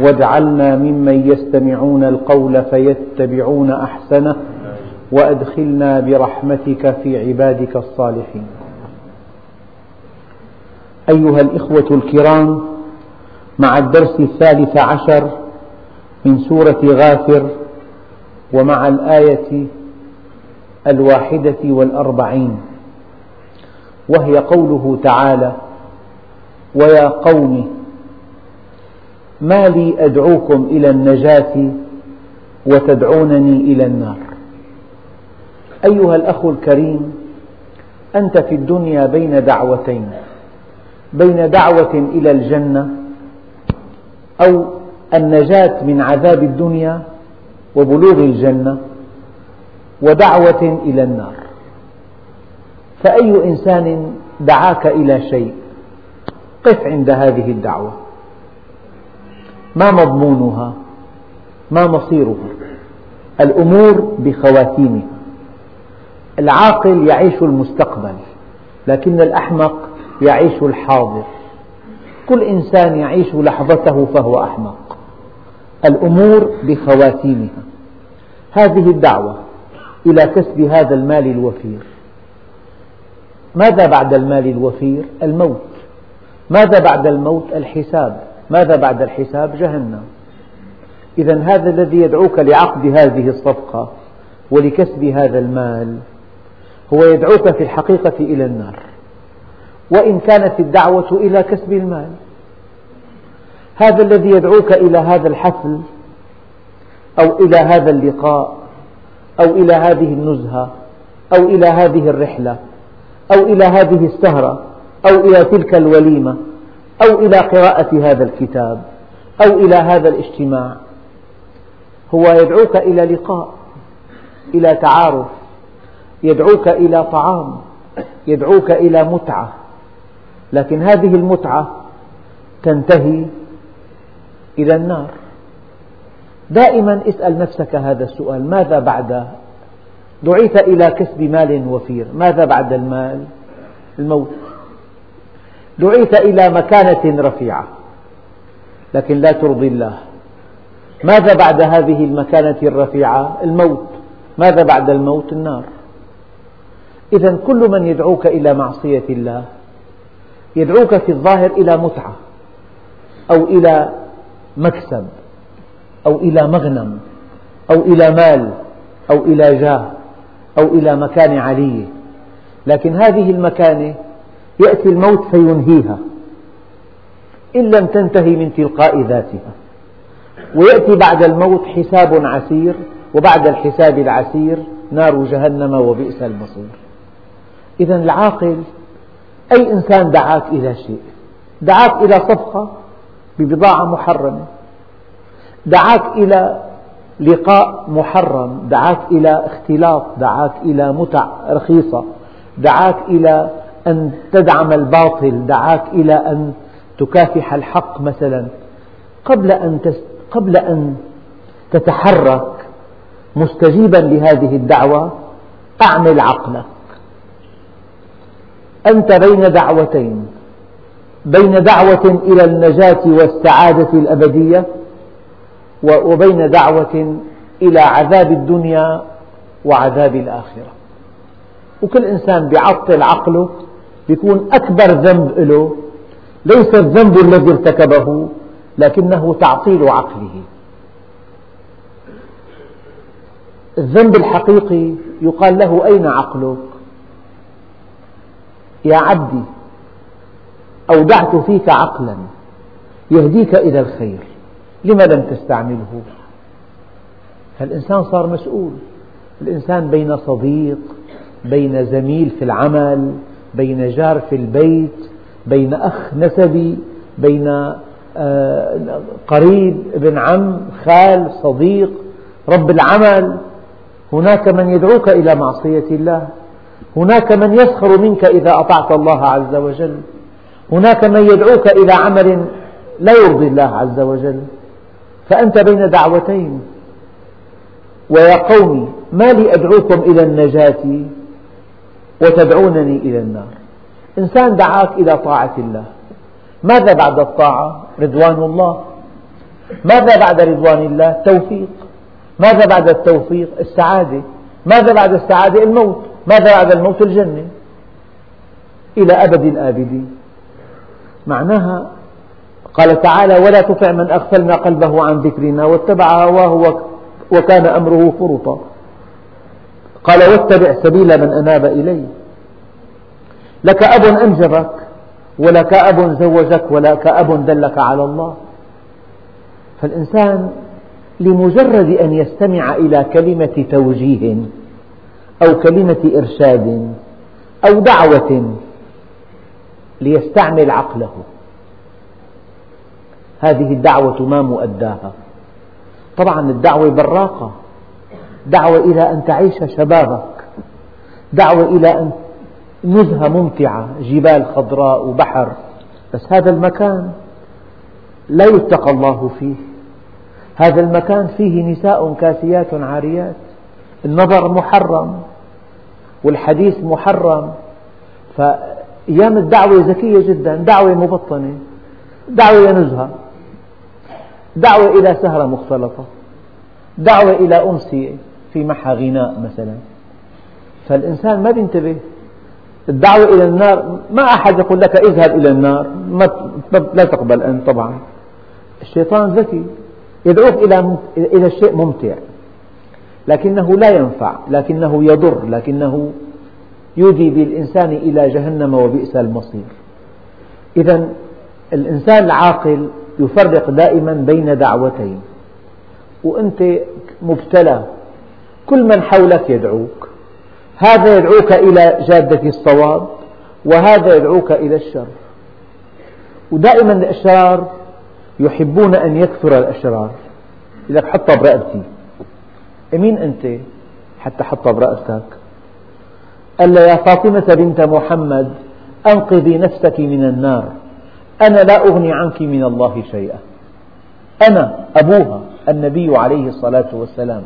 واجعلنا ممن يستمعون القول فيتبعون أحسنه وأدخلنا برحمتك في عبادك الصالحين. أيها الإخوة الكرام مع الدرس الثالث عشر من سورة غافر ومع الآية الواحدة والأربعين وهي قوله تعالى ويا قوم ما لي أدعوكم إلى النجاة وتدعونني إلى النار. أيها الأخ الكريم أنت في الدنيا بين دعوتين بين دعوة إلى الجنة أو النجاة من عذاب الدنيا وبلوغ الجنة ودعوة إلى النار. فأي إنسان دعاك إلى شيء؟ قف عند هذه الدعوة. ما مضمونها؟ ما مصيرها؟ الأمور بخواتيمها. العاقل يعيش المستقبل لكن الأحمق يعيش الحاضر. كل إنسان يعيش لحظته فهو أحمق. الأمور بخواتيمها. هذه الدعوة إلى كسب هذا المال الوفير. ماذا بعد المال الوفير؟ الموت. ماذا بعد الموت؟ الحساب. ماذا بعد الحساب؟ جهنم. إذا هذا الذي يدعوك لعقد هذه الصفقة ولكسب هذا المال هو يدعوك في الحقيقة إلى النار. وإن كانت الدعوة إلى كسب المال. هذا الذي يدعوك إلى هذا الحفل أو إلى هذا اللقاء أو إلى هذه النزهة أو إلى هذه الرحلة أو إلى هذه السهرة أو إلى تلك الوليمة أو إلى قراءة هذا الكتاب أو إلى هذا الاجتماع. هو يدعوك إلى لقاء إلى تعارف يدعوك إلى طعام يدعوك إلى متعة. لكن هذه المتعة تنتهي إلى النار. دائما اسأل نفسك هذا السؤال ماذا بعد؟ دعيت إلى كسب مال وفير ماذا بعد المال؟ الموت. دعيت إلى مكانة رفيعة. لكن لا ترضي الله. ماذا بعد هذه المكانة الرفيعة؟ الموت. ماذا بعد الموت؟ النار. إذا كل من يدعوك إلى معصية الله يدعوك في الظاهر إلى متعة أو إلى مكسب أو إلى مغنم أو إلى مال أو إلى جاه أو إلى مكانة عالية لكن هذه المكانة يأتي الموت فينهيها إن لم تنتهي من تلقاء ذاتها. ويأتي بعد الموت حساب عسير وبعد الحساب العسير نار جهنم وبئس المصير. إذا العاقل أي إنسان دعاك إلى شيء دعاك إلى صفقة ببضاعة محرمة دعاك إلى لقاء محرم دعاك إلى اختلاط دعاك إلى متع رخيصة دعاك إلى أن تدعم الباطل دعاك إلى أن تكافح الحق مثلا. قبل أن, قبل أن تتحرك مستجيبا لهذه الدعوة أعمل عقلك. أنت بين دعوتين. بين دعوة إلى النجاة والسعادة الأبدية وبين دعوة إلى عذاب الدنيا وعذاب الآخرة. وكل إنسان بيعطل عقله يكون أكبر ذنب له ليس الذنب الذي ارتكبه لكنه تعطيل عقله. الذنب الحقيقي يقال له أين عقلك؟ يا عبدي أودعت فيك عقلا يهديك إلى الخير لم لم تستعمله؟ الإنسان صار مسؤول. الإنسان بين صديق بين زميل في العمل بين جار في البيت بين أخ نسبي بين آه، قريب ابن عم خال صديق رب العمل. هناك من يدعوك إلى معصية الله. هناك من يسخر منك إذا أطعت الله عز وجل. هناك من يدعوك إلى عمل لا يرضي الله عز وجل. فأنت بين دعوتين. ويا قوم ما لي أدعوكم إلى النجاة؟ وتدعونني إلى النار إنسان دعاك إلى طاعة الله ماذا بعد الطاعة؟ رضوان الله ماذا بعد رضوان الله؟ التوفيق ماذا بعد التوفيق؟ السعادة ماذا بعد السعادة؟ الموت ماذا بعد الموت؟ الجنة إلى أبد الآبدين معناها قال تعالى ولا تطع من أغفلنا قلبه عن ذكرنا واتبع هواه وكان أمره فرطا قال واتبع سبيل من أناب إلي. لك أب أنجبك ولك أب زوجك ولك أب دلك على الله. فالإنسان لمجرد أن يستمع إلى كلمة توجيه أو كلمة إرشاد أو دعوة ليستعمل عقله. هذه الدعوة ما مؤداها. طبعا الدعوة براقة. دعوة إلى أن تعيش شبابك. دعوة إلى أن نزهة ممتعة جبال خضراء وبحر. بس هذا المكان لا يتقى الله فيه. هذا المكان فيه نساء كاسيات عاريات. النظر محرم والحديث محرم. فأيام الدعوة ذكية جدا دعوة مبطنة دعوة نزهة. دعوة إلى سهرة مختلطة. دعوة إلى أمسية في معها غناء مثلا. فالإنسان ما بينتبه. الدعوة إلى النار ما أحد يقول لك اذهب إلى النار لا تقبل أنت طبعا. الشيطان ذكي يدعوك إلى إلى الشيء ممتع لكنه لا ينفع لكنه يضر لكنه يودي بالإنسان إلى جهنم وبئس المصير. إذا الإنسان العاقل يفرق دائما بين دعوتين. وأنت مبتلى كل من حولك يدعوك. هذا يدعوك إلى جادة الصواب وهذا يدعوك إلى الشر. ودائما الأشرار يحبون أن يكثر الأشرار. لك حطها برقبتي مين أنت حتى حطها برقبتك قال يا فاطمة بنت محمد أنقذي نفسك من النار. أنا لا أغني عنك من الله شيئا. أنا أبوها النبي عليه الصلاة والسلام.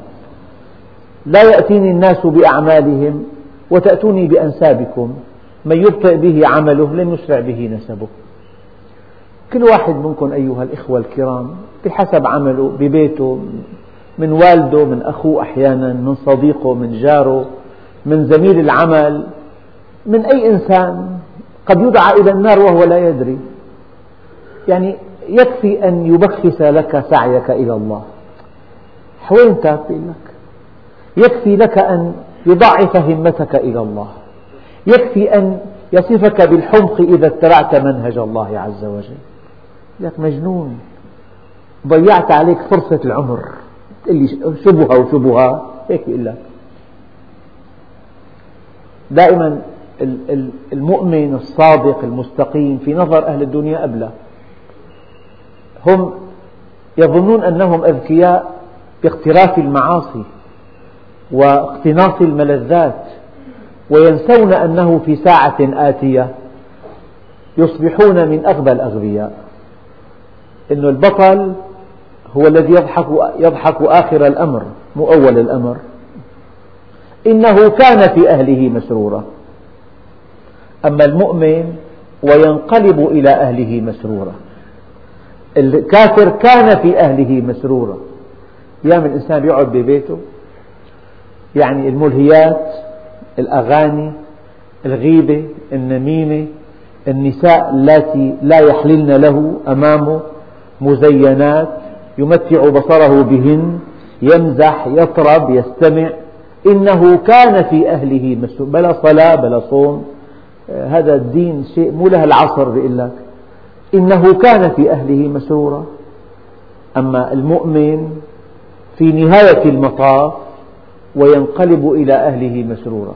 لا يأتيني الناس بأعمالهم وتأتوني بأنسابكم. من يبطئ به عمله لم يسرع به نسبه. كل واحد منكم أيها الإخوة الكرام بحسب عمله ببيته من والده من أخوه أحيانا من صديقه من جاره من زميل العمل من أي إنسان قد يدعى إلى النار وهو لا يدري. يعني يكفي أن يبخس لك سعيك إلى الله. حوينتك لك. يكفي لك أن يضعف همتك إلى الله. يكفي أن يصفك بالحمق إذا اتبعت منهج الله عز وجل. لك مجنون. ضيعت عليك فرصة العمر. تقول لي شبهة وشبهة. هيك بيقول لك. دائما المؤمن الصادق المستقيم في نظر أهل الدنيا أبلى. هم يظنون أنهم أذكياء باقتراف المعاصي. واقتناص الملذات وينسون أنه في ساعة آتية يصبحون من أغبى الأغبياء. أن البطل هو الذي يضحك, يضحك آخر الأمر مو أول الأمر. إنه كان في أهله مسرورا أما المؤمن وينقلب إلى أهله مسرورا الكافر كان في أهله مسرورا أيام الإنسان يقعد ببيته يعني الملهيات الأغاني الغيبة النميمة النساء اللاتي لا يحللن له أمامه مزينات يمتع بصره بهن يمزح يطرب يستمع. إنه كان في أهله بلا صلاة بلا صوم. هذا الدين شيء مو له العصر بيقول لك. إنه كان في أهله مسرورا أما المؤمن في نهاية المطاف وينقلب إلى أهله مسرورا.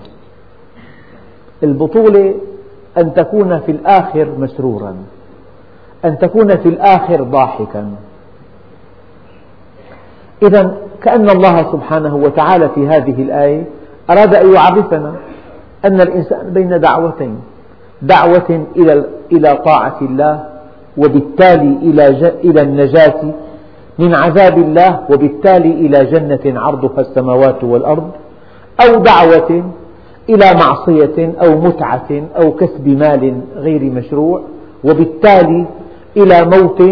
البطولة أن تكون في الآخر مسرورا أن تكون في الآخر ضاحكا. إذا كأن الله سبحانه وتعالى في هذه الآية أراد أن يعرفنا أن الإنسان بين دعوتين دعوة إلى طاعة الله وبالتالي إلى النجاة من عذاب الله وبالتالي إلى جنة عرضها السماوات والأرض أو دعوة إلى معصية أو متعة أو كسب مال غير مشروع وبالتالي إلى موت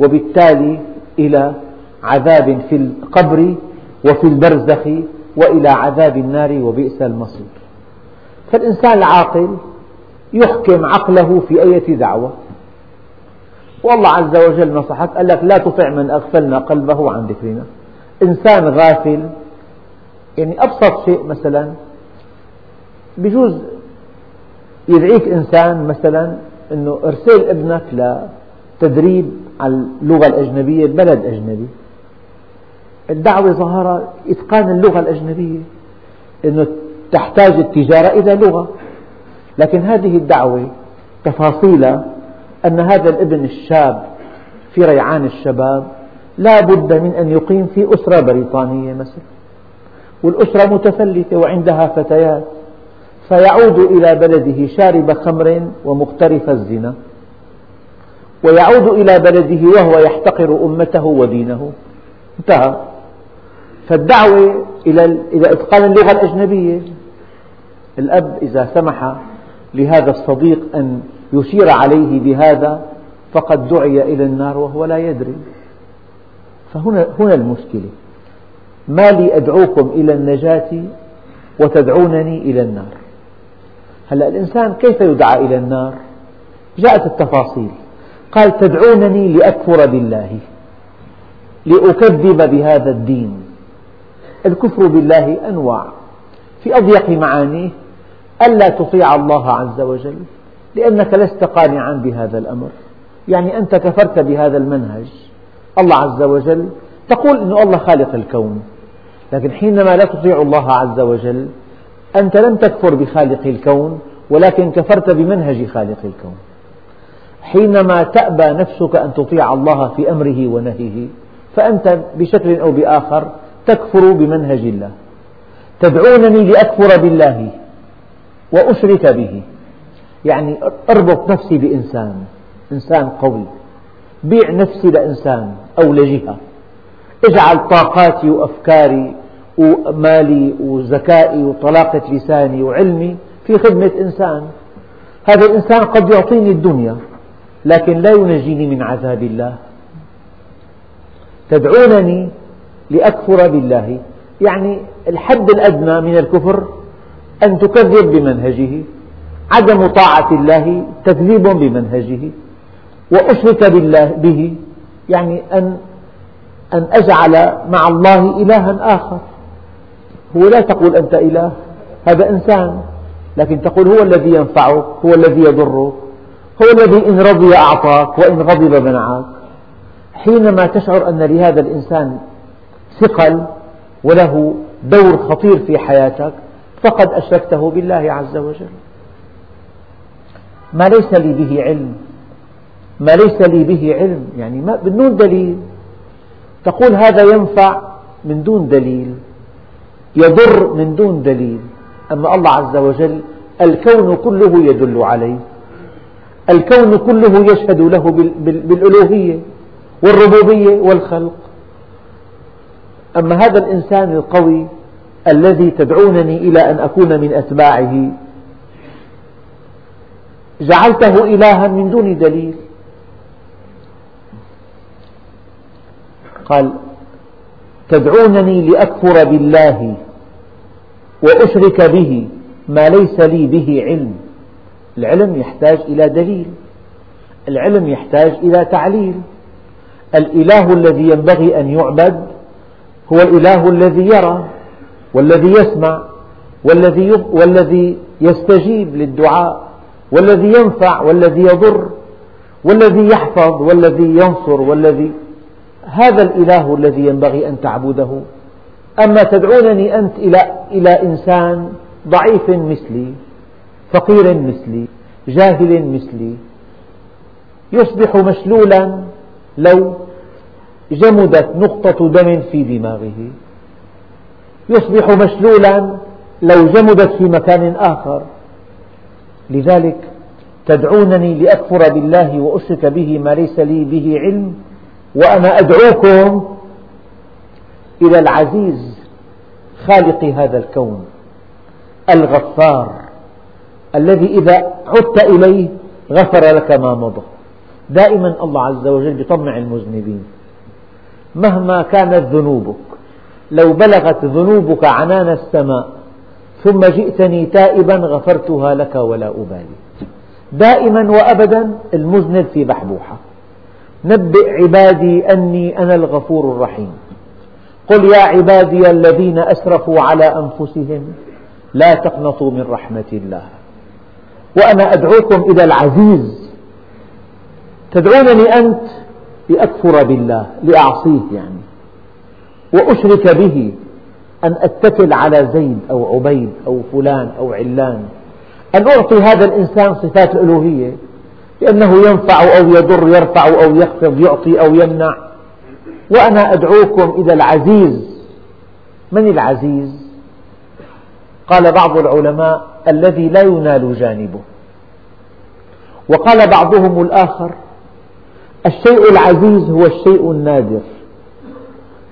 وبالتالي إلى عذاب في القبر وفي البرزخ وإلى عذاب النار وبئس المصير. فالإنسان العاقل يحكم عقله في أية دعوة. والله عز وجل نصحك قال لك لا تطع من أغفلنا قلبه عن ذكرنا. إنسان غافل يعني أبسط شيء مثلا بجوز يدعيك إنسان مثلا أنه ارسل ابنك لتدريب على اللغة الأجنبية ببلد أجنبي. الدعوة ظهر إتقان اللغة الأجنبية أنه تحتاج التجارة إلى لغة. لكن هذه الدعوة تفاصيلها أن هذا الابن الشاب في ريعان الشباب لا بد من أن يقيم في أسرة بريطانية مثلا والأسرة متفلتة وعندها فتيات فيعود إلى بلده شارب خمر ومقترف الزنا ويعود إلى بلده وهو يحتقر أمته ودينه. انتهى. فالدعوة إلى إلى إتقان اللغة الأجنبية الأب إذا سمح لهذا الصديق أن يشير عليه بهذا فقد دعي إلى النار وهو لا يدري. فهنا هنا المشكلة. ما لي أدعوكم إلى النجاة وتدعونني إلى النار. هلا الإنسان كيف يدعى إلى النار؟ جاءت التفاصيل. قال تدعونني لأكفر بالله لأكذب بهذا الدين. الكفر بالله أنواع. في أضيق معانيه ألا تطيع الله عز وجل لأنك لست قانعا بهذا الأمر. يعني أنت كفرت بهذا المنهج. الله عز وجل تقول أن الله خالق الكون. لكن حينما لا تطيع الله عز وجل أنت لم تكفر بخالق الكون ولكن كفرت بمنهج خالق الكون. حينما تأبى نفسك أن تطيع الله في أمره ونهيه فأنت بشكل أو بآخر تكفر بمنهج الله. تدعونني لأكفر بالله وأشرك به. يعني أربط نفسي بإنسان إنسان قوي. بيع نفسي لإنسان أو لجهة. اجعل طاقاتي وأفكاري ومالي وذكائي وطلاقة لساني وعلمي في خدمة إنسان. هذا الإنسان قد يعطيني الدنيا لكن لا ينجيني من عذاب الله. تدعونني لأكفر بالله. يعني الحد الأدنى من الكفر أن تكذب بمنهجه. عدم طاعة الله تكذيب بمنهجه وأشرك بالله به يعني أن أن أجعل مع الله إلها آخر. هو لا تقول أنت إله هذا إنسان لكن تقول هو الذي ينفعك هو الذي يضرك هو الذي إن رضي أعطاك وإن غضب منعك. حينما تشعر أن لهذا الإنسان ثقل وله دور خطير في حياتك فقد أشركته بالله عز وجل. ما ليس لي به علم. ما ليس لي به علم. يعني ما بدون دليل. تقول هذا ينفع من دون دليل. يضر من دون دليل. أما الله عز وجل الكون كله يدل عليه. الكون كله يشهد له بالألوهية والربوبية والخلق. أما هذا الإنسان القوي الذي تدعونني إلى أن أكون من أتباعه جعلته إلها من دون دليل. قال تدعونني لأكفر بالله وأشرك به ما ليس لي به علم. العلم يحتاج إلى دليل. العلم يحتاج إلى تعليل. الإله الذي ينبغي أن يعبد هو الإله الذي يرى والذي يسمع والذي يستجيب للدعاء. والذي ينفع والذي يضر والذي يحفظ والذي ينصر والذي هذا الإله الذي ينبغي أن تعبده. أما تدعونني أنت إلى إلى إنسان ضعيف مثلي فقير مثلي جاهل مثلي يصبح مشلولا لو جمدت نقطة دم في دماغه. يصبح مشلولا لو جمدت في مكان آخر. لذلك تدعونني لأكفر بالله وأشرك به ما ليس لي به علم وأنا أدعوكم إلى العزيز خالق هذا الكون الغفار الذي إذا عدت إليه غفر لك ما مضى. دائما الله عز وجل يطمع المذنبين. مهما كانت ذنوبك لو بلغت ذنوبك عنان السماء ثم جئتني تائبا غفرتها لك ولا أبالي. دائما وأبدا المذنب في بحبوحة. نبئ عبادي أني أنا الغفور الرحيم. قل يا عبادي الذين أسرفوا على أنفسهم لا تقنطوا من رحمة الله. وأنا أدعوكم إلى العزيز. تدعونني أنت لأكفر بالله لأعصيه يعني. وأشرك به أن أتكل على زيد أو عبيد أو فلان أو علان. أن أعطي هذا الإنسان صفات الألوهية بأنه ينفع أو يضر يرفع أو يخفض يعطي أو يمنع. وأنا أدعوكم إلى العزيز. من العزيز؟ قال بعض العلماء الذي لا ينال جانبه. وقال بعضهم الآخر الشيء العزيز هو الشيء النادر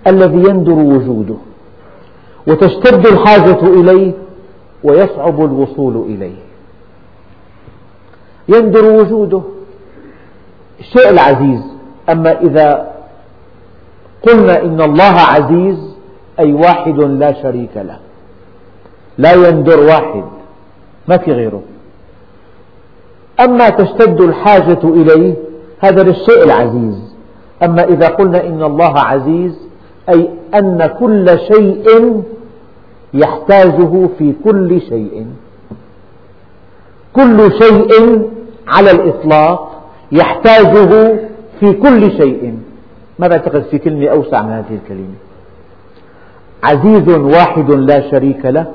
الذي يندر وجوده. وتشتد الحاجة إليه ويصعب الوصول إليه. يندر وجوده. الشيء العزيز. أما إذا قلنا إن الله عزيز أي واحد لا شريك له. لا يندر واحد. ما في غيره. أما تشتد الحاجة إليه هذا للشيء العزيز. أما إذا قلنا إن الله عزيز أي أن كل شيء يحتاجه في كل شيء. كل شيء على الإطلاق يحتاجه في كل شيء. ما بعتقد في كلمة أوسع من هذه الكلمة؟ عزيز واحد لا شريك له.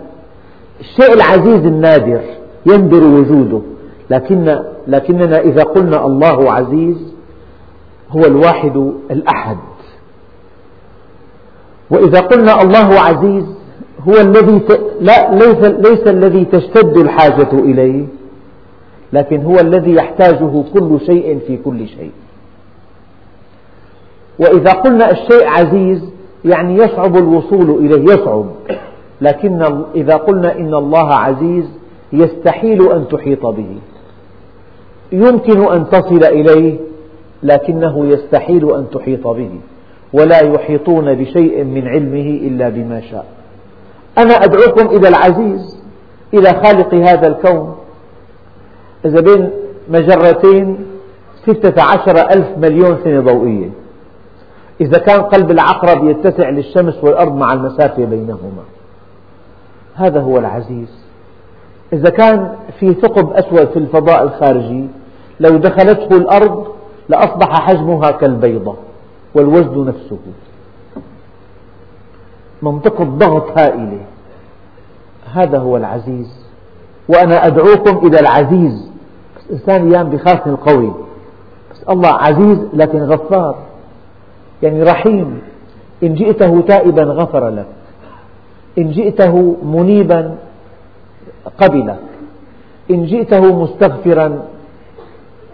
الشيء العزيز النادر يندر وجوده لكن لكننا إذا قلنا الله عزيز هو الواحد الأحد. وإذا قلنا الله عزيز هو الذي لا ليس, ليس الذي تشتد الحاجة إليه لكن هو الذي يحتاجه كل شيء في كل شيء. وإذا قلنا الشيء عزيز يعني يصعب الوصول إليه يصعب. لكن إذا قلنا إن الله عزيز يستحيل أن تحيط به. يمكن أن تصل إليه لكنه يستحيل أن تحيط به. ولا يحيطون بشيء من علمه إلا بما شاء. أنا أدعوكم إلى العزيز إلى خالق هذا الكون. إذا بين مجرتين ستة عشر ألف مليون سنة ضوئية. إذا كان قلب العقرب يتسع للشمس والأرض مع المسافة بينهما. هذا هو العزيز. إذا كان في ثقب أسود في الفضاء الخارجي لو دخلته الأرض لأصبح حجمها كالبيضة. والوزن نفسه. منطقة ضغط هائلة. هذا هو العزيز. وأنا أدعوكم إلى العزيز. الإنسان أيام بخاف من القوي. بس الله عزيز لكن غفار. يعني رحيم. إن جئته تائبا غفر لك. إن جئته منيبا قبلك إن جئته مستغفرا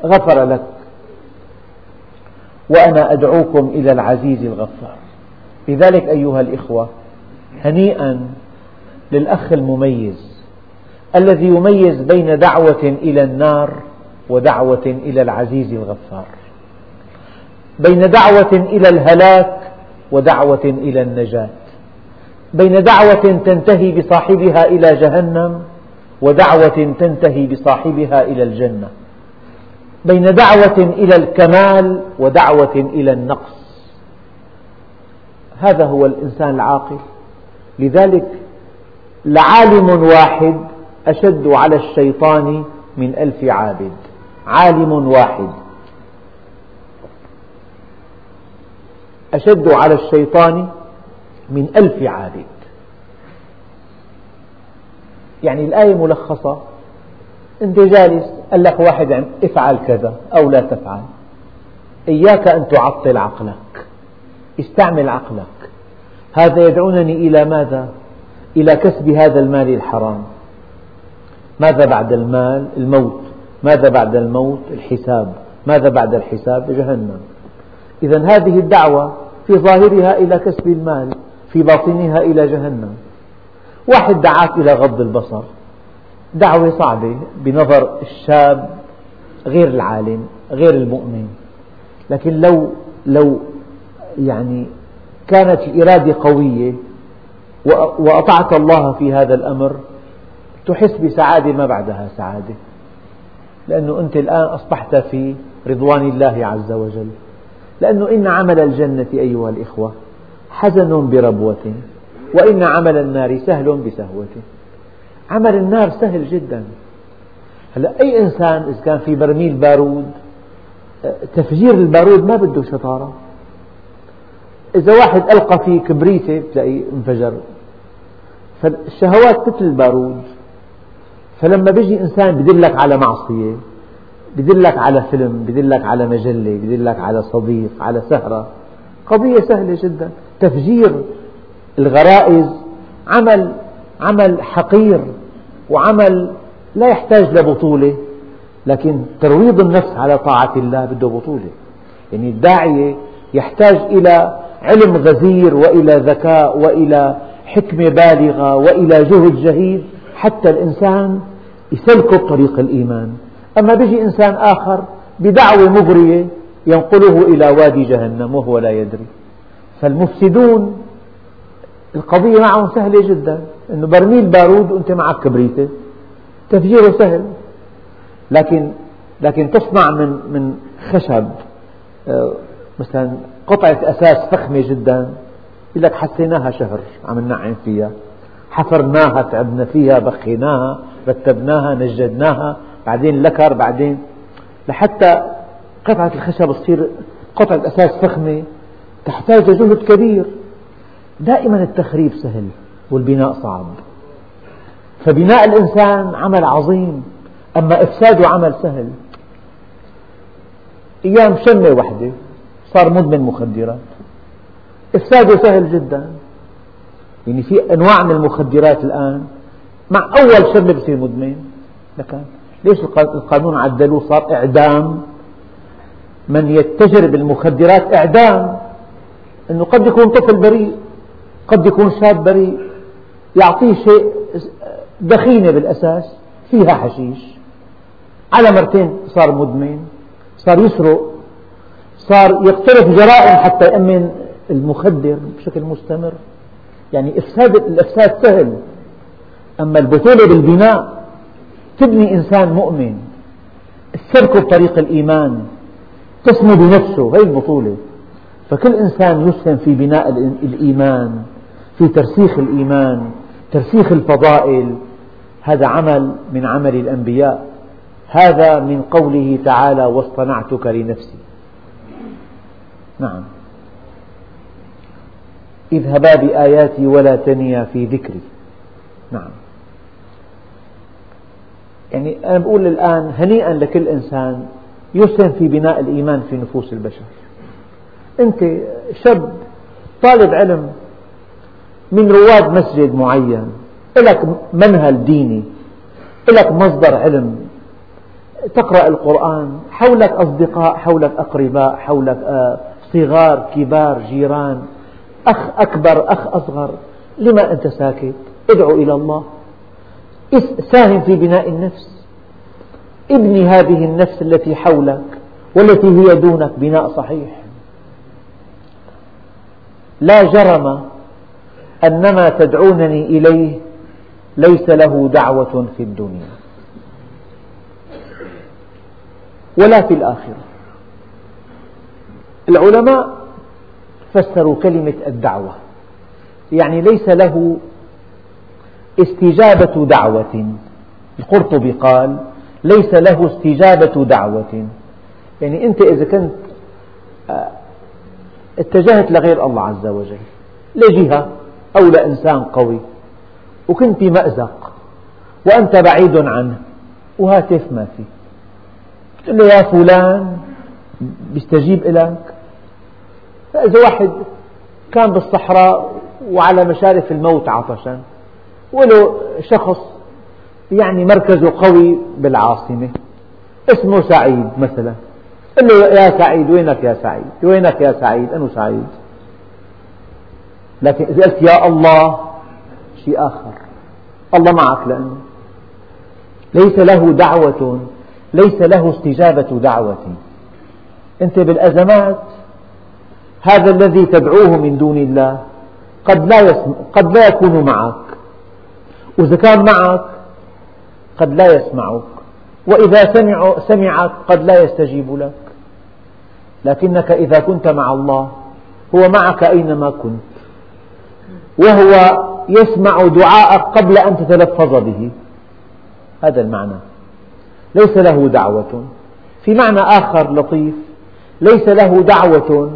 غفر لك. وأنا أدعوكم إلى العزيز الغفار. لذلك أيها الإخوة هنيئا للأخ المميز الذي يميز بين دعوة إلى النار ودعوة إلى العزيز الغفار. بين دعوة إلى الهلاك ودعوة إلى النجاة. بين دعوة تنتهي بصاحبها إلى جهنم ودعوة تنتهي بصاحبها إلى الجنة. بين دعوة إلى الكمال ودعوة إلى النقص. هذا هو الإنسان العاقل. لذلك لعالم واحد أشد على الشيطان من ألف عابد. عالم واحد. أشد على الشيطان من ألف عابد. يعني الآية ملخصة. أنت جالس قال لك واحد افعل كذا أو لا تفعل. إياك أن تعطل عقلك. استعمل عقلك. هذا يدعونني إلى ماذا؟ إلى كسب هذا المال الحرام. ماذا بعد المال؟ الموت. ماذا بعد الموت؟ الحساب. ماذا بعد الحساب؟ جهنم. إذا هذه الدعوة في ظاهرها إلى كسب المال في باطنها إلى جهنم. واحد دعاك إلى غض البصر. دعوة صعبة بنظر الشاب غير العالم غير المؤمن. لكن لو لو يعني كانت الإرادة قوية وأطعت الله في هذا الأمر تحس بسعادة ما بعدها سعادة. لأنه أنت الآن أصبحت في رضوان الله عز وجل. لأنه إن عمل الجنة أيها الإخوة حزن بربوة وإن عمل النار سهل بسهوة. عمل النار سهل جدا. هلا أي إنسان إذا كان في برميل بارود تفجير البارود ما بده شطارة. إذا واحد ألقى فيه كبريتة بتلاقيه انفجر. فالشهوات مثل البارود فلما بيجي إنسان بدلك على معصية بدلك على فيلم بدلك على مجلة بدلك على صديق على سهرة قضية سهلة جدا. تفجير الغرائز عمل عمل حقير وعمل لا يحتاج لبطولة لكن ترويض النفس على طاعة الله بده بطولة. يعني الداعية يحتاج إلى علم غزير وإلى ذكاء وإلى حكمة بالغة وإلى جهد جهيد حتى الإنسان يسلكه بطريق الإيمان. أما بيجي إنسان آخر بدعوة مغرية ينقله إلى وادي جهنم وهو لا يدري. فالمفسدون القضية معهم سهلة جدا. أنه برميل بارود وأنت معك كبريتة. تفجيره سهل. لكن لكن تصنع من من خشب. آه، مثلا قطعة أساس فخمة جدا. يقول لك حسيناها شهر عم ننعم فيها. حفرناها تعبنا فيها بخيناها رتبناها نجدناها. بعدين لكر بعدين لحتى قطعة الخشب تصير قطعة أساس فخمة تحتاج جهد كبير. دائما التخريب سهل. والبناء صعب. فبناء الإنسان عمل عظيم أما إفساده عمل سهل. أيام شمة واحدة صار مدمن مخدرات. إفساده سهل جدا. يعني في أنواع من المخدرات الآن مع أول شمة بصير مدمن. لكن ليش القانون عدلوه؟ صار إعدام. من يتجر بالمخدرات إعدام. أنه قد يكون طفل بريء قد يكون شاب بريء. يعطيه شيء دخينة بالأساس فيها حشيش. على مرتين صار مدمن صار يسرق صار يقترف جرائم حتى يأمن المخدر بشكل مستمر. يعني إفساد الإفساد سهل. أما البطولة بالبناء تبني إنسان مؤمن. تسلكه بطريق الإيمان. تسمو بنفسه هي البطولة. فكل إنسان يسهم في بناء الإيمان في ترسيخ الإيمان. ترسيخ الفضائل هذا عمل من عمل الأنبياء. هذا من قوله تعالى واصطنعتك لنفسي نعم. اذهبا بآياتي ولا تنيا في ذكري. نعم. يعني أنا بقول الآن هنيئا لكل إنسان يسهم في بناء الإيمان في نفوس البشر. أنت شاب طالب علم من رواد مسجد معين. لك منهل ديني. لك مصدر علم. تقرأ القرآن. حولك أصدقاء حولك أقرباء حولك آه، صغار كبار جيران. أخ أكبر أخ أصغر. لما أنت ساكت؟ ادعو إلى الله. ساهم في بناء النفس. ابني هذه النفس التي حولك والتي هي دونك بناء صحيح. لا جرم أن ما تدعونني إليه ليس له دعوة في الدنيا ولا في الآخرة. العلماء فسروا كلمة الدعوة يعني ليس له استجابة دعوة. القرطبي قال ليس له استجابة دعوة. يعني أنت إذا كنت آه، اتجهت لغير الله عز وجل لجهة أو لإنسان قوي وكنت في مأزق وأنت بعيد عنه وهاتف ما في. تقول له يا فلان بيستجيب لك فإذا واحد كان بالصحراء وعلى مشارف الموت عطشا وله شخص يعني مركزه قوي بالعاصمة اسمه سعيد مثلا. قل له يا سعيد وينك يا سعيد؟ وينك يا سعيد؟ أنا سعيد. لكن إذا قلت يا الله شيء آخر. الله معك لأنه. ليس له دعوة ليس له استجابة دعوة أنت بالأزمات هذا الذي تدعوه من دون الله قد لا, قد لا يكون معك. وإذا كان معك قد لا يسمعك. وإذا سمع سمعك قد لا يستجيب لك. لكنك إذا كنت مع الله هو معك أينما كنت. وهو يسمع دعاءك قبل أن تتلفظ به. هذا المعنى. ليس له دعوة. في معنى آخر لطيف ليس له دعوة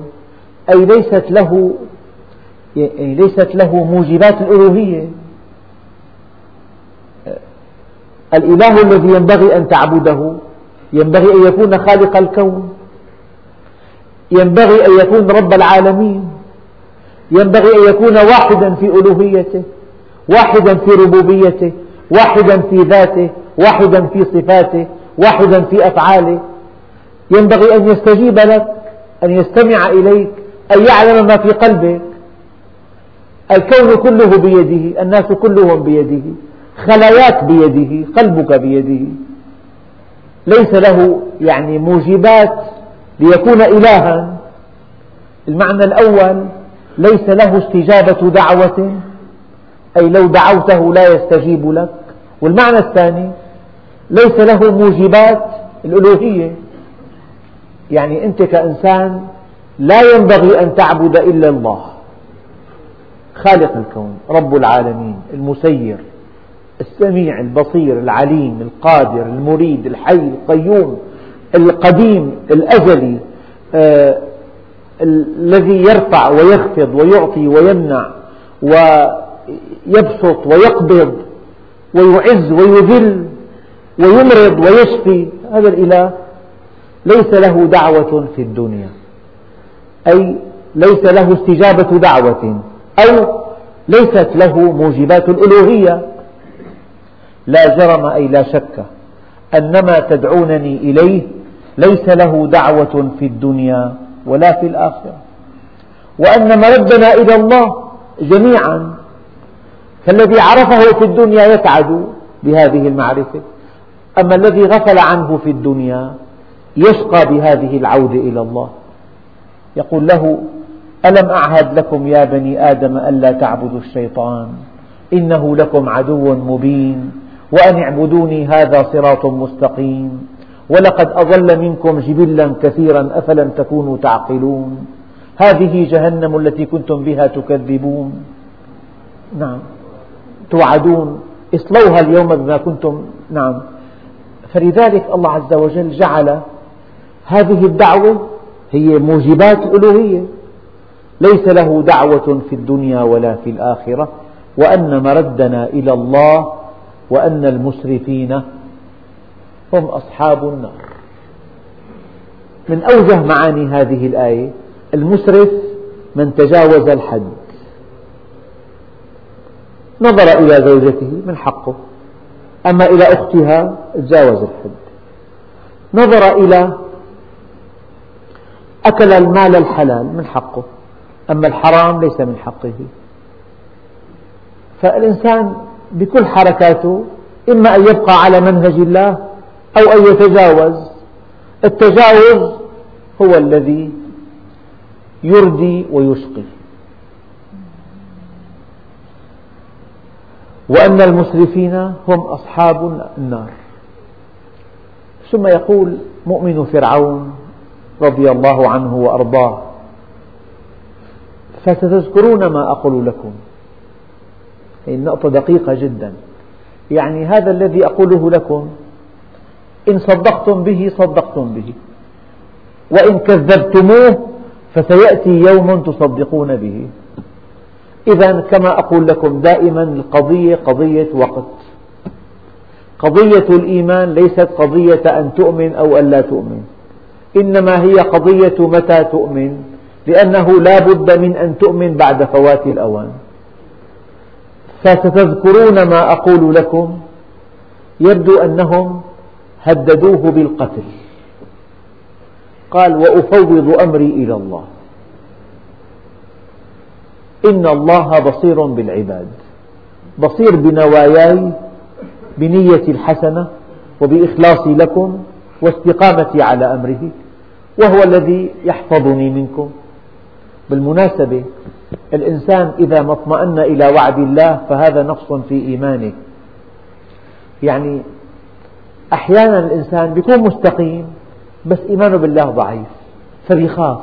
أي ليست له يعني ليست له موجبات الألوهية. الإله الذي ينبغي أن تعبده ينبغي أن يكون خالق الكون ينبغي أن يكون رب العالمين. ينبغي أن يكون واحدا في ألوهيته واحدا في ربوبيته واحدا في ذاته واحدا في صفاته واحدا في أفعاله. ينبغي أن يستجيب لك أن يستمع إليك أن يعلم ما في قلبك. الكون كله بيده الناس كلهم بيده خلاياك بيده قلبك بيده. ليس له يعني موجبات ليكون إلها. المعنى الأول ليس له استجابة دعوة أي لو دعوته لا يستجيب لك. والمعنى الثاني ليس له موجبات الألوهية. يعني أنت كإنسان لا ينبغي أن تعبد إلا الله. خالق الكون رب العالمين المسير السميع البصير العليم القادر المريد الحي القيوم القديم الأزلي آه الذي يرفع ويخفض ويعطي ويمنع ويبسط ويقبض ويعز ويذل ويمرض ويشفي هذا الإله ليس له دعوة في الدنيا أي ليس له استجابة دعوة أو ليست له موجبات الألوهية. لا جرم أي لا شك أن ما تدعونني إليه ليس له دعوة في الدنيا. ولا في الآخرة. وأن مردنا إلى الله جميعا فالذي عرفه في الدنيا يسعد بهذه المعرفة. أما الذي غفل عنه في الدنيا يشقى بهذه العودة إلى الله. يقول له ألم أعهد لكم يا بني آدم ألا تعبدوا الشيطان؟ إنه لكم عدو مبين وأن اعبدوني هذا صراط مستقيم. ولقد أضل منكم جبلا كثيرا أفلم تكونوا تعقلون. هذه جهنم التي كنتم بها تكذبون. نعم. توعدون. اصلوها اليوم بما كنتم. نعم. فلذلك الله عز وجل جعل هذه الدعوة هي موجبات الألوهية ليس له دعوة في الدنيا ولا في الآخرة وأن مردنا إلى الله وأن المسرفين هم أصحاب النار من أوجه معاني هذه الآية المسرف من تجاوز الحد. نظر إلى زوجته من حقه أما إلى أختها تجاوز الحد. نظر إلى أكل المال الحلال من حقه أما الحرام ليس من حقه. فالإنسان بكل حركاته إما أن يبقى على منهج الله أو أن يتجاوز. التجاوز هو الذي يردي ويشقي. وأن المسرفين هم أصحاب النار. ثم يقول مؤمن فرعون رضي الله عنه وأرضاه فستذكرون ما أقول لكم. هذه النقطة دقيقة جدا. يعني هذا الذي أقوله لكم إن صدقتم به صدقتم به. وإن كذبتموه فسيأتي يوم تصدقون به. إذا كما أقول لكم دائما القضية قضية وقت. قضية الإيمان ليست قضية أن تؤمن أو أن لا تؤمن. إنما هي قضية متى تؤمن؟ لأنه لا بد من أن تؤمن بعد فوات الأوان. فستذكرون ما أقول لكم. يبدو أنهم هددوه بالقتل. قال وأفوض أمري إلى الله. إن الله بصير بالعباد. بصير بنواياي بنيتي الحسنة وبإخلاصي لكم واستقامتي على أمره وهو الذي يحفظني منكم. بالمناسبة الإنسان إذا ما اطمأن إلى وعد الله فهذا نقص في إيمانه. يعني أحيانا الإنسان يكون مستقيم بس إيمانه بالله ضعيف فبيخاف.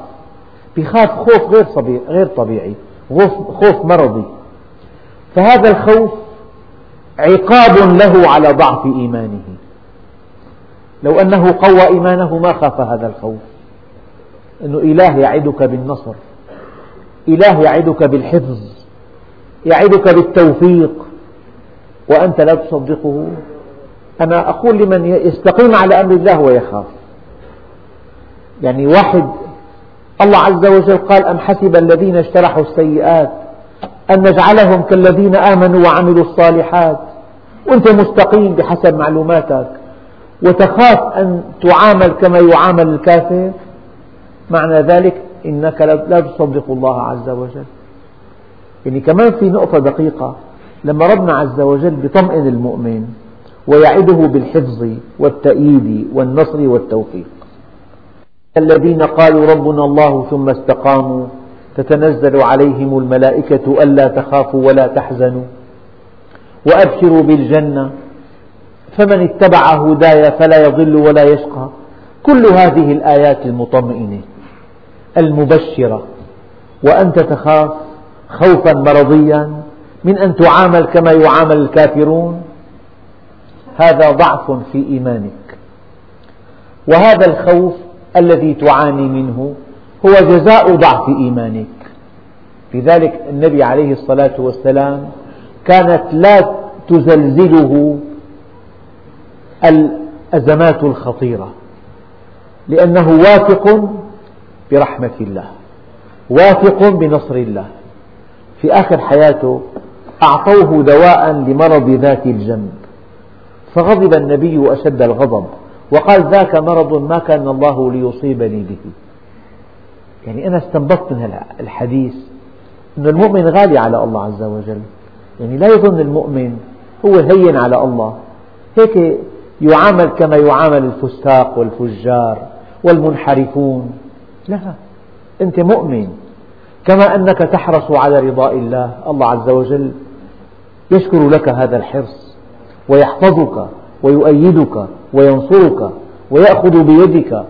بيخاف خوف غير غير طبيعي خوف مرضي. فهذا الخوف عقاب له على ضعف إيمانه. لو أنه قوى إيمانه ما خاف هذا الخوف. أنه إله يعدك بالنصر إله يعدك بالحفظ يعدك بالتوفيق وأنت لا تصدقه. أنا أقول لمن يستقيم على أمر الله ويخاف. يعني واحد الله عز وجل قال أم حسب الذين اجترحوا السيئات؟ أن نجعلهم كالذين آمنوا وعملوا الصالحات؟ وأنت مستقيم بحسب معلوماتك. وتخاف أن تعامل كما يعامل الكافر؟ معنى ذلك إنك لا تصدق الله عز وجل. يعني كمان في نقطة دقيقة. لما ربنا عز وجل بيطمئن المؤمن ويعده بالحفظ والتأييد والنصر والتوفيق. الذين قالوا ربنا الله ثم استقاموا تتنزل عليهم الملائكة ألا تخافوا ولا تحزنوا. وأبشروا بالجنة فمن اتبع هداي فلا يضل ولا يشقى. كل هذه الآيات المطمئنة المبشرة. وأنت تخاف خوفا مرضيا من أن تعامل كما يعامل الكافرون. هذا ضعف في إيمانك. وهذا الخوف الذي تعاني منه هو جزاء ضعف إيمانك. لذلك النبي عليه الصلاة والسلام كانت لا تزلزله الأزمات الخطيرة لأنه واثق برحمة الله واثق بنصر الله. في آخر حياته أعطوه دواء لمرض ذات الجنب فغضب النبي أشد الغضب وقال ذاك مرض ما كان الله ليصيبني به. يعني أنا استنبطت من الحديث أن المؤمن غالي على الله عز وجل. يعني لا يظن المؤمن هو هين على الله. هيك يعامل كما يعامل الفساق والفجار والمنحرفون. لا أنت مؤمن. كما أنك تحرص على رضاء الله الله عز وجل يشكر لك هذا الحرص. ويحفظك ويؤيدك وينصرك ويأخذ بيدك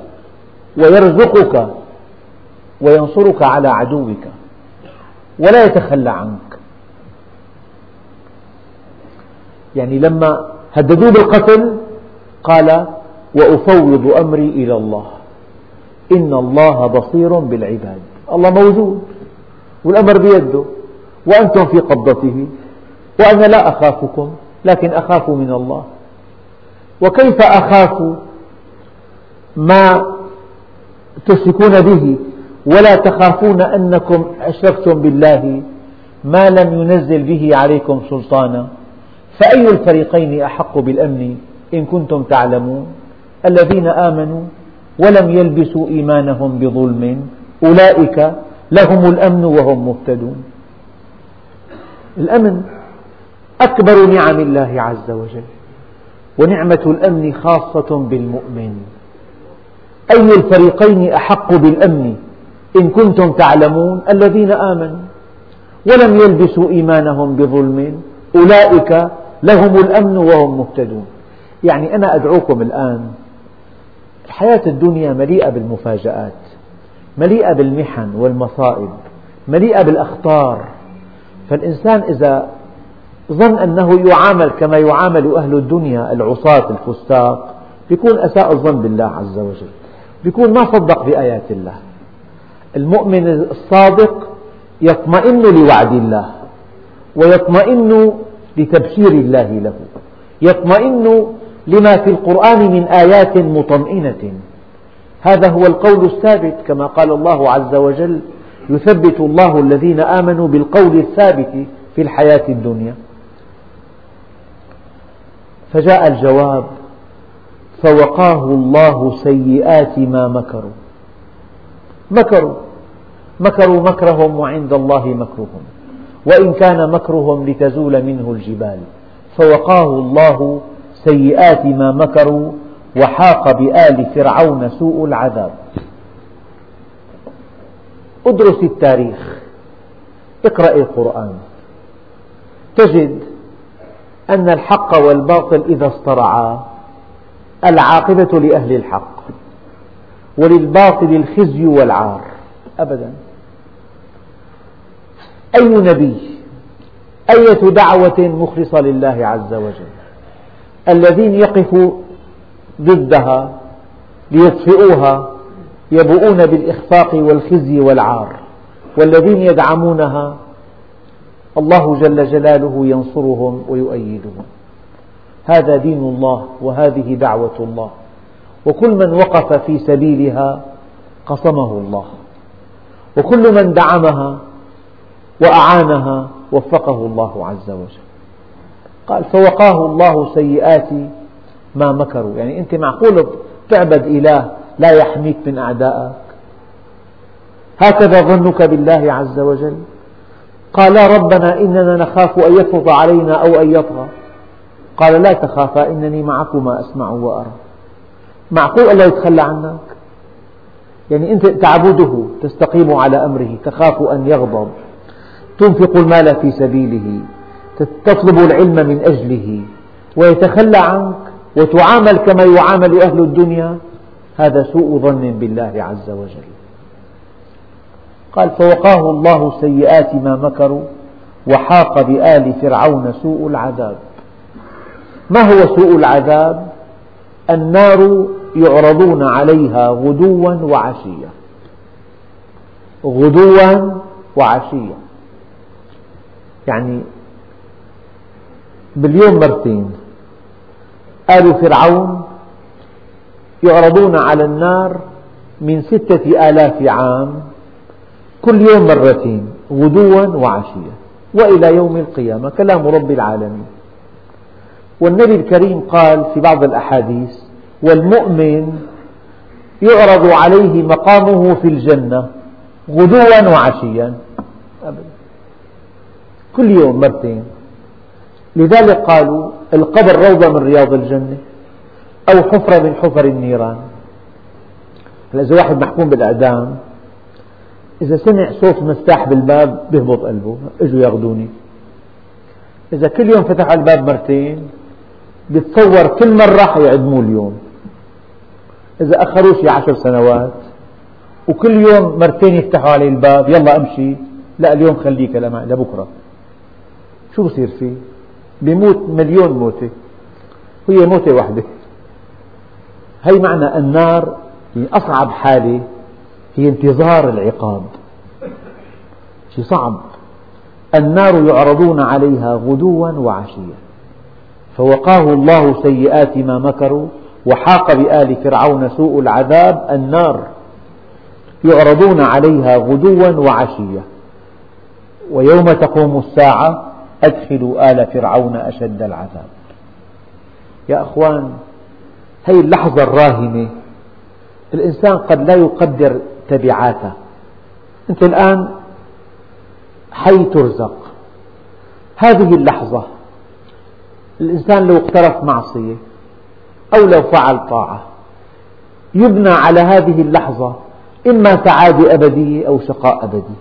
ويرزقك وينصرك على عدوك ولا يتخلى عنك. يعني لما هددوه بالقتل قال وأفوض أمري إلى الله. إن الله بصير بالعباد. الله موجود والأمر بيده. وأنتم في قبضته. وأنا لا أخافكم. لكن أخاف من الله. وكيف أخاف ما تشركون به ولا تخافون أنكم أشركتم بالله ما لم ينزل به عليكم سلطانا؟ فأي الفريقين أحق بالأمن إن كنتم تعلمون؟ الذين آمنوا ولم يلبسوا إيمانهم بظلم أولئك لهم الأمن وهم مهتدون. الأمن أكبر نعم الله عز وجل. ونعمة الأمن خاصة بالمؤمن. أي الفريقين أحق بالأمن؟ إن كنتم تعلمون الذين آمنوا. ولم يلبسوا إيمانهم بظلم أولئك لهم الأمن وهم مهتدون. يعني أنا أدعوكم الآن الحياة الدنيا مليئة بالمفاجآت مليئة بالمحن والمصائب مليئة بالأخطار. فالإنسان إذا ظن أنه يعامل كما يعامل أهل الدنيا العصاة الفساق. يكون أساء الظن بالله عز وجل. يكون ما صدق بآيات الله. المؤمن الصادق يطمئن لوعد الله ويطمئن لتبشير الله له. يطمئن لما في القرآن من آيات مطمئنة. هذا هو القول الثابت كما قال الله عز وجل يثبت الله الذين آمنوا بالقول الثابت في الحياة الدنيا. فجاء الجواب فوقاه الله سيئات ما مكروا. مكروا. مكروا مكرهم وعند الله مكرهم. وإن كان مكرهم لتزول منه الجبال. فوقاه الله سيئات ما مكروا وحاق بآل فرعون سوء العذاب. ادرس التاريخ. اقرأ القرآن. تجد أن الحق والباطل إذا اصطرعا العاقبة لأهل الحق وللباطل الخزي والعار. أبدا. أي نبي أية دعوة مخلصة لله عز وجل؟ الذين يقفوا ضدها ليطفئوها يبوؤون بالإخفاق والخزي والعار والذين يدعمونها الله جل جلاله ينصرهم ويؤيدهم. هذا دين الله وهذه دعوة الله. وكل من وقف في سبيلها قصمه الله. وكل من دعمها وأعانها وفقه الله عز وجل. قال فوقاه الله سيئات ما مكروا. يعني أنت معقول تعبد إله لا يحميك من أعدائك هكذا ظنك بالله عز وجل؟ قالا ربنا إننا نخاف أن يفرض علينا أو أن يطغى قال لا تخافا إنني معكما أسمع وأرى. معقول ألا يتخلى عنك؟ يعني أنت تعبده تستقيم على أمره تخاف أن يغضب تنفق المال في سبيله تطلب العلم من أجله ويتخلى عنك وتعامل كما يعامل أهل الدنيا. هذا سوء ظن بالله عز وجل. قال فوقاه الله سيئات ما مكروا وحاق بآل فرعون سوء العذاب. ما هو سوء العذاب؟ النار يعرضون عليها غدوا وعشيا غدوا وعشيا يعني باليوم مرتين آل فرعون يعرضون على النار من ستة آلاف عام كل يوم مرتين غدوا وعشيا. وإلى يوم القيامة كلام رب العالمين. والنبي الكريم قال في بعض الأحاديث والمؤمن يعرض عليه مقامه في الجنة غدوا وعشيا. أبدا. كل يوم مرتين. لذلك قالوا القبر روضة من رياض الجنة أو حفرة من حفر النيران. إذا واحد محكوم بالإعدام. إذا سمع صوت مفتاح بالباب بيهبط قلبه إجوا ياخذوني إذا كل يوم فتح الباب مرتين بيتصور كل مرة حيعدموه اليوم. إذا أخروا شي عشر سنوات وكل يوم مرتين يفتحوا عليه الباب يلا أمشي. لا اليوم خليك لبكرة شو بصير فيه؟ بيموت مليون موتة. هي موتة واحدة. هي معنى النار هي أصعب حالة هي انتظار العقاب. شيء صعب. النار يعرضون عليها غدوا وعشيا. فوقاه الله سيئات ما مكروا وحاق بآل فرعون سوء العذاب النار. يعرضون عليها غدوا وعشيا. ويوم تقوم الساعة أدخلوا آل فرعون أشد العذاب. يا أخوان هذه اللحظة الراهنة. الإنسان قد لا يقدر تبعاته أنت الآن حي ترزق. هذه اللحظة الإنسان لو اقترف معصية أو لو فعل طاعة يبنى على هذه اللحظة إما سعادة أبدية أو شقاء أبدي.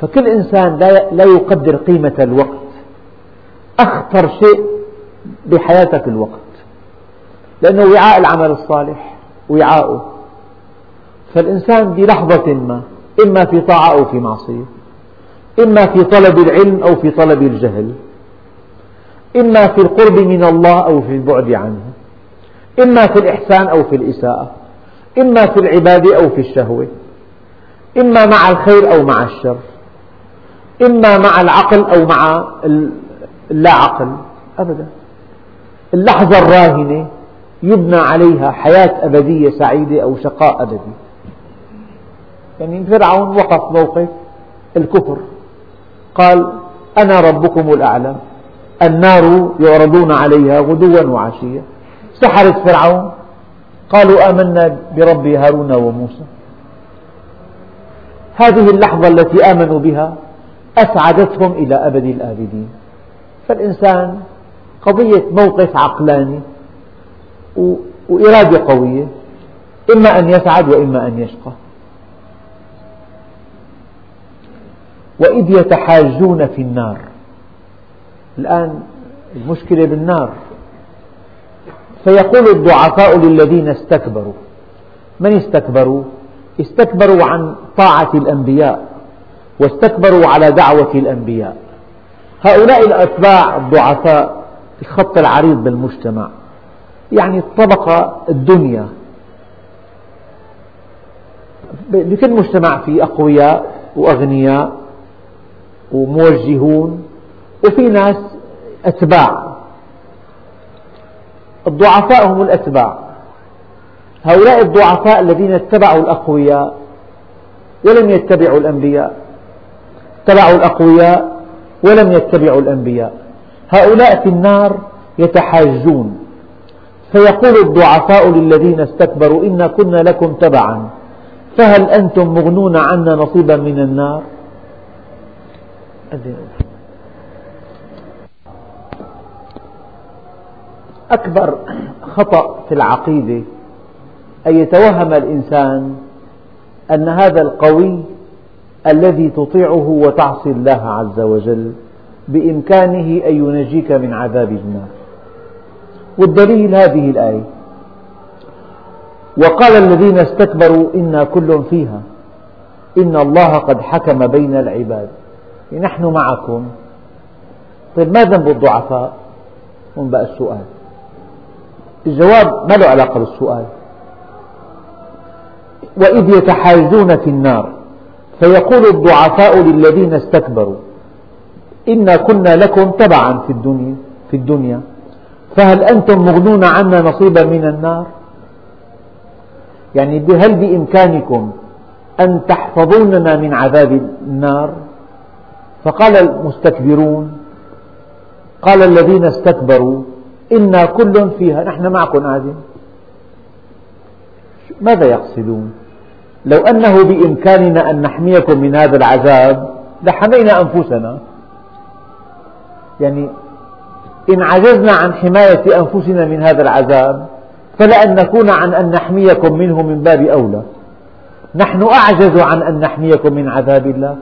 فكل إنسان لا يقدر قيمة الوقت. أخطر شيء بحياتك الوقت. لأنه وعاء العمل الصالح وعاؤه. فالإنسان بلحظة ما إما في طاعة أو في معصية إما في طلب العلم أو في طلب الجهل إما في القرب من الله أو في البعد عنه إما في الإحسان أو في الإساءة إما في العبادة أو في الشهوة إما مع الخير أو مع الشر إما مع العقل أو مع اللا عقل أبدا. اللحظة الراهنة يبنى عليها حياة أبدية سعيدة أو شقاء أبدي. يعني فرعون وقف موقف الكفر. قال أنا ربكم الأعلى النار يعرضون عليها غدوا وعشيا. سحرت فرعون. قالوا آمنا برب هارون وموسى. هذه اللحظة التي آمنوا بها أسعدتهم إلى أبد الآبدين. فالإنسان قضية موقف عقلاني وإرادة قوية إما أن يسعد وإما أن يشقى. وإذ يتحاجون في النار. الآن المشكلة بالنار. فيقول الضعفاء للذين استكبروا. من استكبروا؟ استكبروا عن طاعة الأنبياء واستكبروا على دعوة الأنبياء. هؤلاء الأتباع الضعفاء الخط العريض بالمجتمع. يعني الطبقة الدنيا. بكل مجتمع في أقوياء وأغنياء. وموجهون وفي ناس أتباع. الضعفاء هم الأتباع. هؤلاء الضعفاء الذين اتبعوا الأقوياء ولم يتبعوا الأنبياء. اتبعوا الأقوياء ولم يتبعوا الأنبياء. هؤلاء في النار يتحاجون. فيقول الضعفاء للذين استكبروا إنا كنا لكم تبعا. فهل أنتم مغنون عنا نصيبا من النار؟ أكبر خطأ في العقيدة أن يتوهم الإنسان أن هذا القوي الذي تطيعه وتعصي الله عز وجل بإمكانه أن ينجيك من عذاب النار. والدليل هذه الآية. وقال الذين استكبروا إنا كل فيها. إن الله قد حكم بين العباد. نحن معكم. طيب ما ذنب الضعفاء؟ هون بقى السؤال. الجواب ما له علاقة بالسؤال. وإذ يتحاجون في النار فيقول الضعفاء للذين استكبروا إنا كنا لكم تبعا في الدنيا في الدنيا. فهل أنتم مغنون عنا نصيبا من النار؟ يعني هل بإمكانكم أن تحفظوننا من عذاب النار؟ فقال المستكبرون قال الذين استكبروا إنا كل فيها نحن معكم قاعدين ماذا يقصدون؟ لو أنه بإمكاننا أن نحميكم من هذا العذاب لحمينا أنفسنا. يعني إن عجزنا عن حماية أنفسنا من هذا العذاب فلأن نكون عن أن نحميكم منه من باب أولى. نحن أعجز عن أن نحميكم من عذاب الله.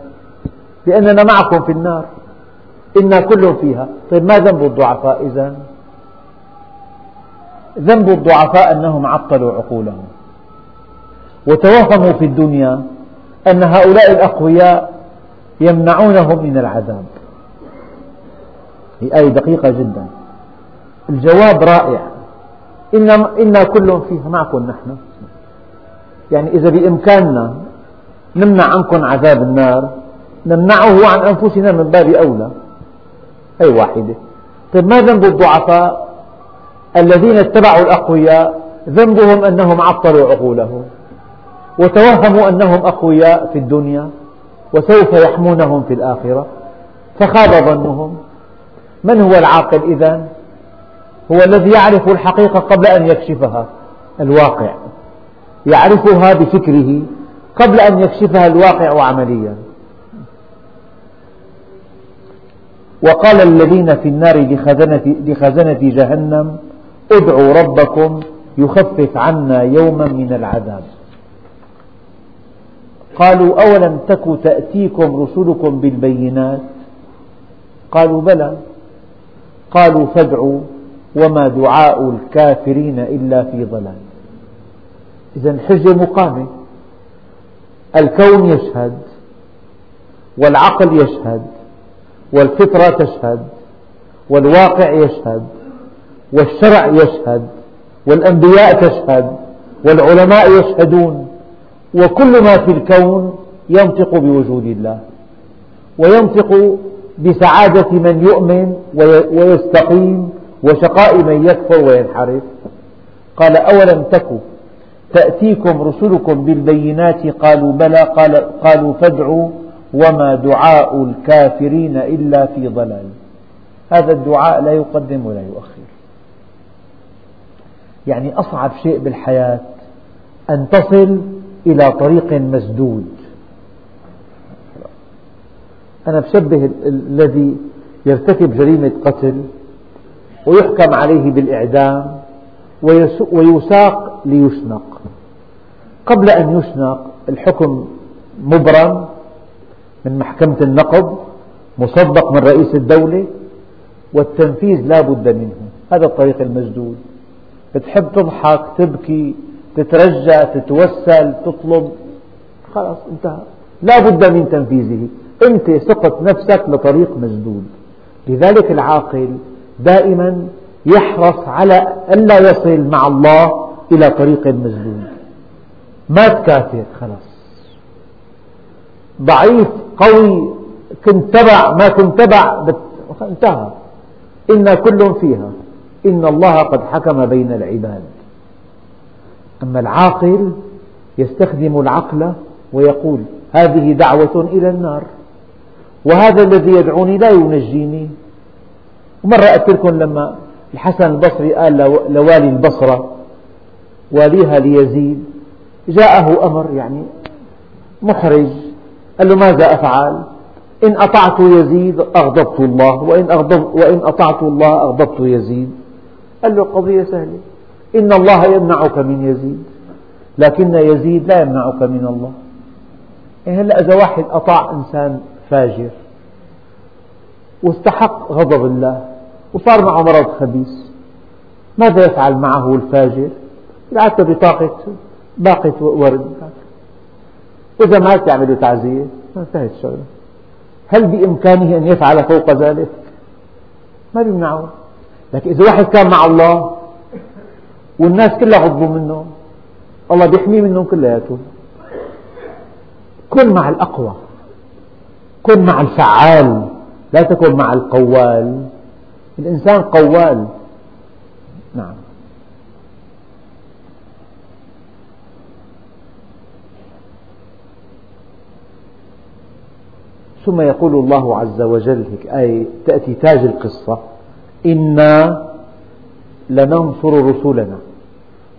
لأننا معكم في النار. إنا كل فيها. طيب ما ذنب الضعفاء إذا؟ ذنب الضعفاء أنهم عطلوا عقولهم. وتوهموا في الدنيا أن هؤلاء الأقوياء يمنعونهم من العذاب. هي آية دقيقة جدا. الجواب رائع. إنا, إنا كل فيها معكم نحن. يعني إذا بإمكاننا نمنع عنكم عذاب النار نمنعه عن أنفسنا من باب أولى. هي واحدة. طيب ما ذنب الضعفاء الذين اتبعوا الأقوياء؟ ذنبهم أنهم عطلوا عقولهم وتوهموا أنهم أقوياء في الدنيا وسوف يحمونهم في الآخرة. فخاب ظنهم. من هو العاقل إذا؟ هو الذي يعرف الحقيقة قبل أن يكشفها الواقع. يعرفها بفكره قبل أن يكشفها الواقع عمليا وقال الذين في النار لخزنة, لخزنة جهنم ادعوا ربكم يخفف عنا يوما من العذاب. قالوا أولم تك تأتيكم رسلكم بالبينات؟ قالوا بلى. قالوا فادعوا وما دعاء الكافرين إلا في ضلال. إذا الحجة مقامة. الكون يشهد والعقل يشهد والفطرة تشهد والواقع يشهد والشرع يشهد والأنبياء تشهد والعلماء يشهدون وكل ما في الكون ينطق بوجود الله وينطق بسعادة من يؤمن ويستقيم وشقاء من يكفر وينحرف. قال أولم تك تأتيكم رسلكم بالبينات قالوا بلى قال قالوا فادعوا وما دعاء الكافرين إلا في ضلال. هذا الدعاء لا يقدم ولا يؤخر. يعني أصعب شيء بالحياة أن تصل إلى طريق مسدود. أنا بشبه الذي يرتكب جريمة قتل ويحكم عليه بالإعدام ويساق ليشنق. قبل أن يشنق الحكم مبرم من محكمة النقض مصدق من رئيس الدولة والتنفيذ لا بد منه. هذا الطريق المسدود. بتحب تضحك تبكي تترجى تتوسل تطلب. خلاص انتهى. لا بد من تنفيذه. أنت سقط نفسك لطريق مسدود. لذلك العاقل دائما يحرص على ألا يصل مع الله إلى طريق مسدود. مات كافر خلاص. ضعيف قوي كنت تبع ما كنت تبع انتهى. إنا كل فيها. إن الله قد حكم بين العباد. أما العاقل يستخدم العقل ويقول هذه دعوة إلى النار. وهذا الذي يدعوني لا ينجيني. مرة قلت لكم لما الحسن البصري قال لوالي البصرة واليها ليزيد. جاءه أمر يعني محرج. قال له ماذا أفعل؟ إن أطعت يزيد أغضبت الله وإن, أغضب وإن أطعت الله أغضبت يزيد. قال له قضية سهلة. إن الله يمنعك من يزيد لكن يزيد لا يمنعك من الله. يعني هلا إذا واحد أطاع إنسان فاجر واستحق غضب الله وصار معه مرض خبيث ماذا يفعل معه الفاجر؟ يبعث بطاقة باقة ورد. إذا مات يعمل تعزية انتهت الشغلة. هل بإمكانه أن يفعل فوق ذلك؟ ما بيمنعه. لكن إذا واحد كان مع الله والناس كلها غضبوا منه الله بيحميه منهم كلياتهم. كن مع الأقوى. كن مع الفعال. لا تكن مع القوال. الإنسان قوال. نعم. ثم يقول الله عز وجل هيك آية تأتي تاج القصة إنا لننصر رسلنا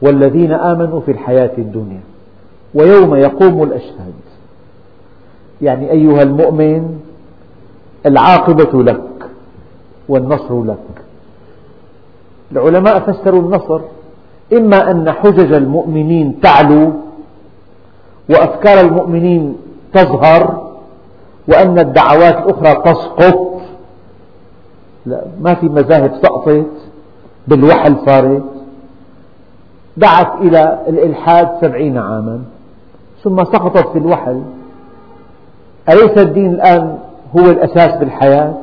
والذين آمنوا في الحياة الدنيا ويوم يقوم الأشهاد. يعني أيها المؤمن العاقبة لك والنصر لك. العلماء فسروا النصر إما أن حجج المؤمنين تعلو وأفكار المؤمنين تظهر وأن الدعوات الأخرى تسقط. لا ما في مذاهب سقطت بالوحل صارت دعت إلى الإلحاد سبعين عاما ثم سقطت في الوحل أليس الدين الآن هو الأساس بالحياة؟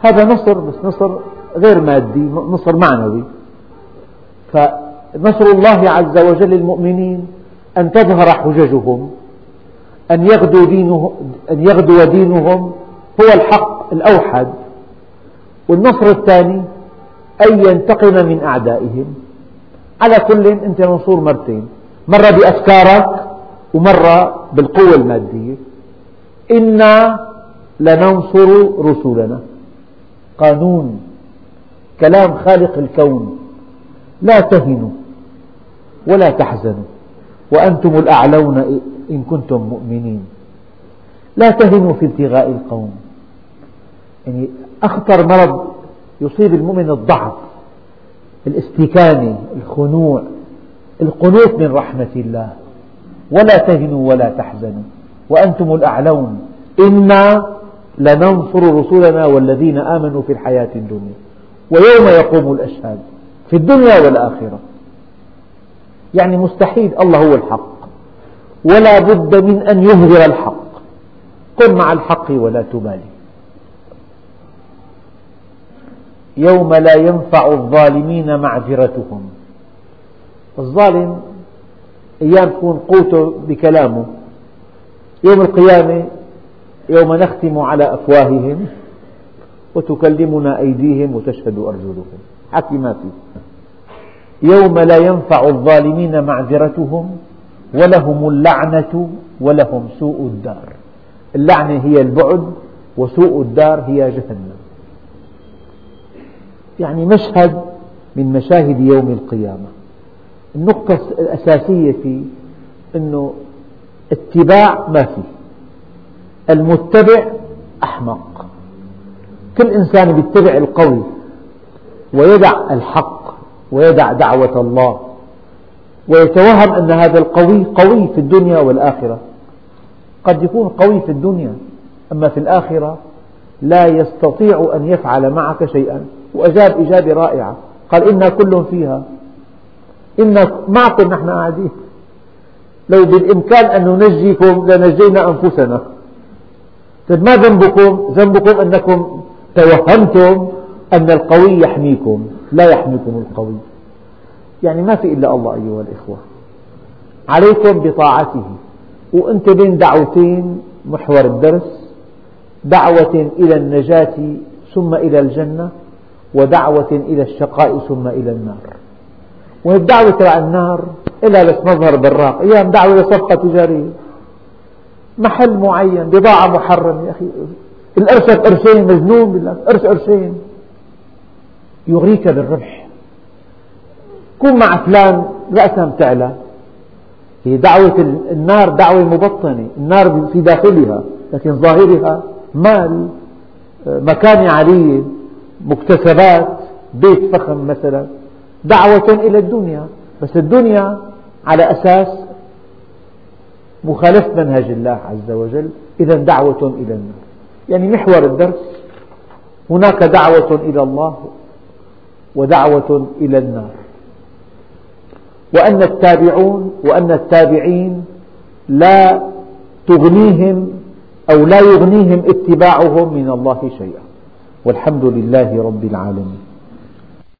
هذا نصر بس نصر غير مادي نصر معنوي. فنصر الله عز وجل للمؤمنين أن تظهر حججهم. أن يغدو, دينه أن يغدو دينهم هو الحق الأوحد. والنصر الثاني أن ينتقم من أعدائهم. على كل أنت منصور مرتين. مرة بأفكارك ومرة بالقوة المادية. إنا لننصر رسلنا قانون. كلام خالق الكون. لا تهنوا ولا تحزنوا. وأنتم الأعلون إن كنتم مؤمنين. لا تهنوا في ابتغاء القوم. يعني أخطر مرض يصيب المؤمن الضعف الاستكانة الخنوع القنوط من رحمة الله. ولا تهنوا ولا تحزنوا. وأنتم الأعلون. إنا لننصر رسلنا والذين آمنوا في الحياة الدنيا. ويوم يقوم الأشهاد في الدنيا والآخرة. يعني مستحيل الله هو الحق. ولا بد من أن يظهر الحق. كن مع الحق ولا تبالي. يوم لا ينفع الظالمين معذرتهم. الظالم أيام تكون قوته بكلامه. يوم القيامة يوم نختم على أفواههم وتكلمنا أيديهم وتشهد أرجلهم. حكي ما في يوم لا ينفع الظالمين معذرتهم ولهم اللعنة ولهم سوء الدار. اللعنة هي البعد وسوء الدار هي جهنم. يعني مشهد من مشاهد يوم القيامة. النقطة الأساسية فيه أنه اتباع ما فيه. المتبع أحمق. كل إنسان يتبع القوي ويدع الحق. ويدع دعوة الله. ويتوهم أن هذا القوي قوي في الدنيا والآخرة. قد يكون قوي في الدنيا أما في الآخرة لا يستطيع أن يفعل معك شيئا. وأجاب إجابة رائعة. قال إنا كل فيها. إنا معكم نحن قاعدين. لو بالإمكان أن ننجيكم لنجينا أنفسنا. طيب ما ذنبكم؟ ذنبكم أنكم توهمتم أن القوي يحميكم. لا يحميكم القوي. يعني ما في إلا الله أيها الإخوة. عليكم بطاعته. وأنت بين دعوتين محور الدرس. دعوة إلى النجاة ثم إلى الجنة ودعوة إلى الشقاء ثم إلى النار. والدعوة تبع النار إلها بس مظهر براق. أيام دعوة لصفقة تجارية محل معين بضاعة محرمة يا أخي. القرشة قرشين مجنون بالله. قرش قرشين يغريك بالربح. كن مع فلان رأسا تعلى هي دعوة النار دعوة مبطنة. النار في داخلها لكن ظاهرها مال مكانة عالية مكتسبات بيت فخم مثلا. دعوة إلى الدنيا. بس الدنيا على أساس مخالفة منهج الله عز وجل. إذا دعوة إلى النار. يعني محور الدرس. هناك دعوة إلى الله. ودعوة إلى النار. وأن التابعون وأن التابعين لا تغنيهم أو لا يغنيهم اتباعهم من الله شيئا. والحمد لله رب العالمين.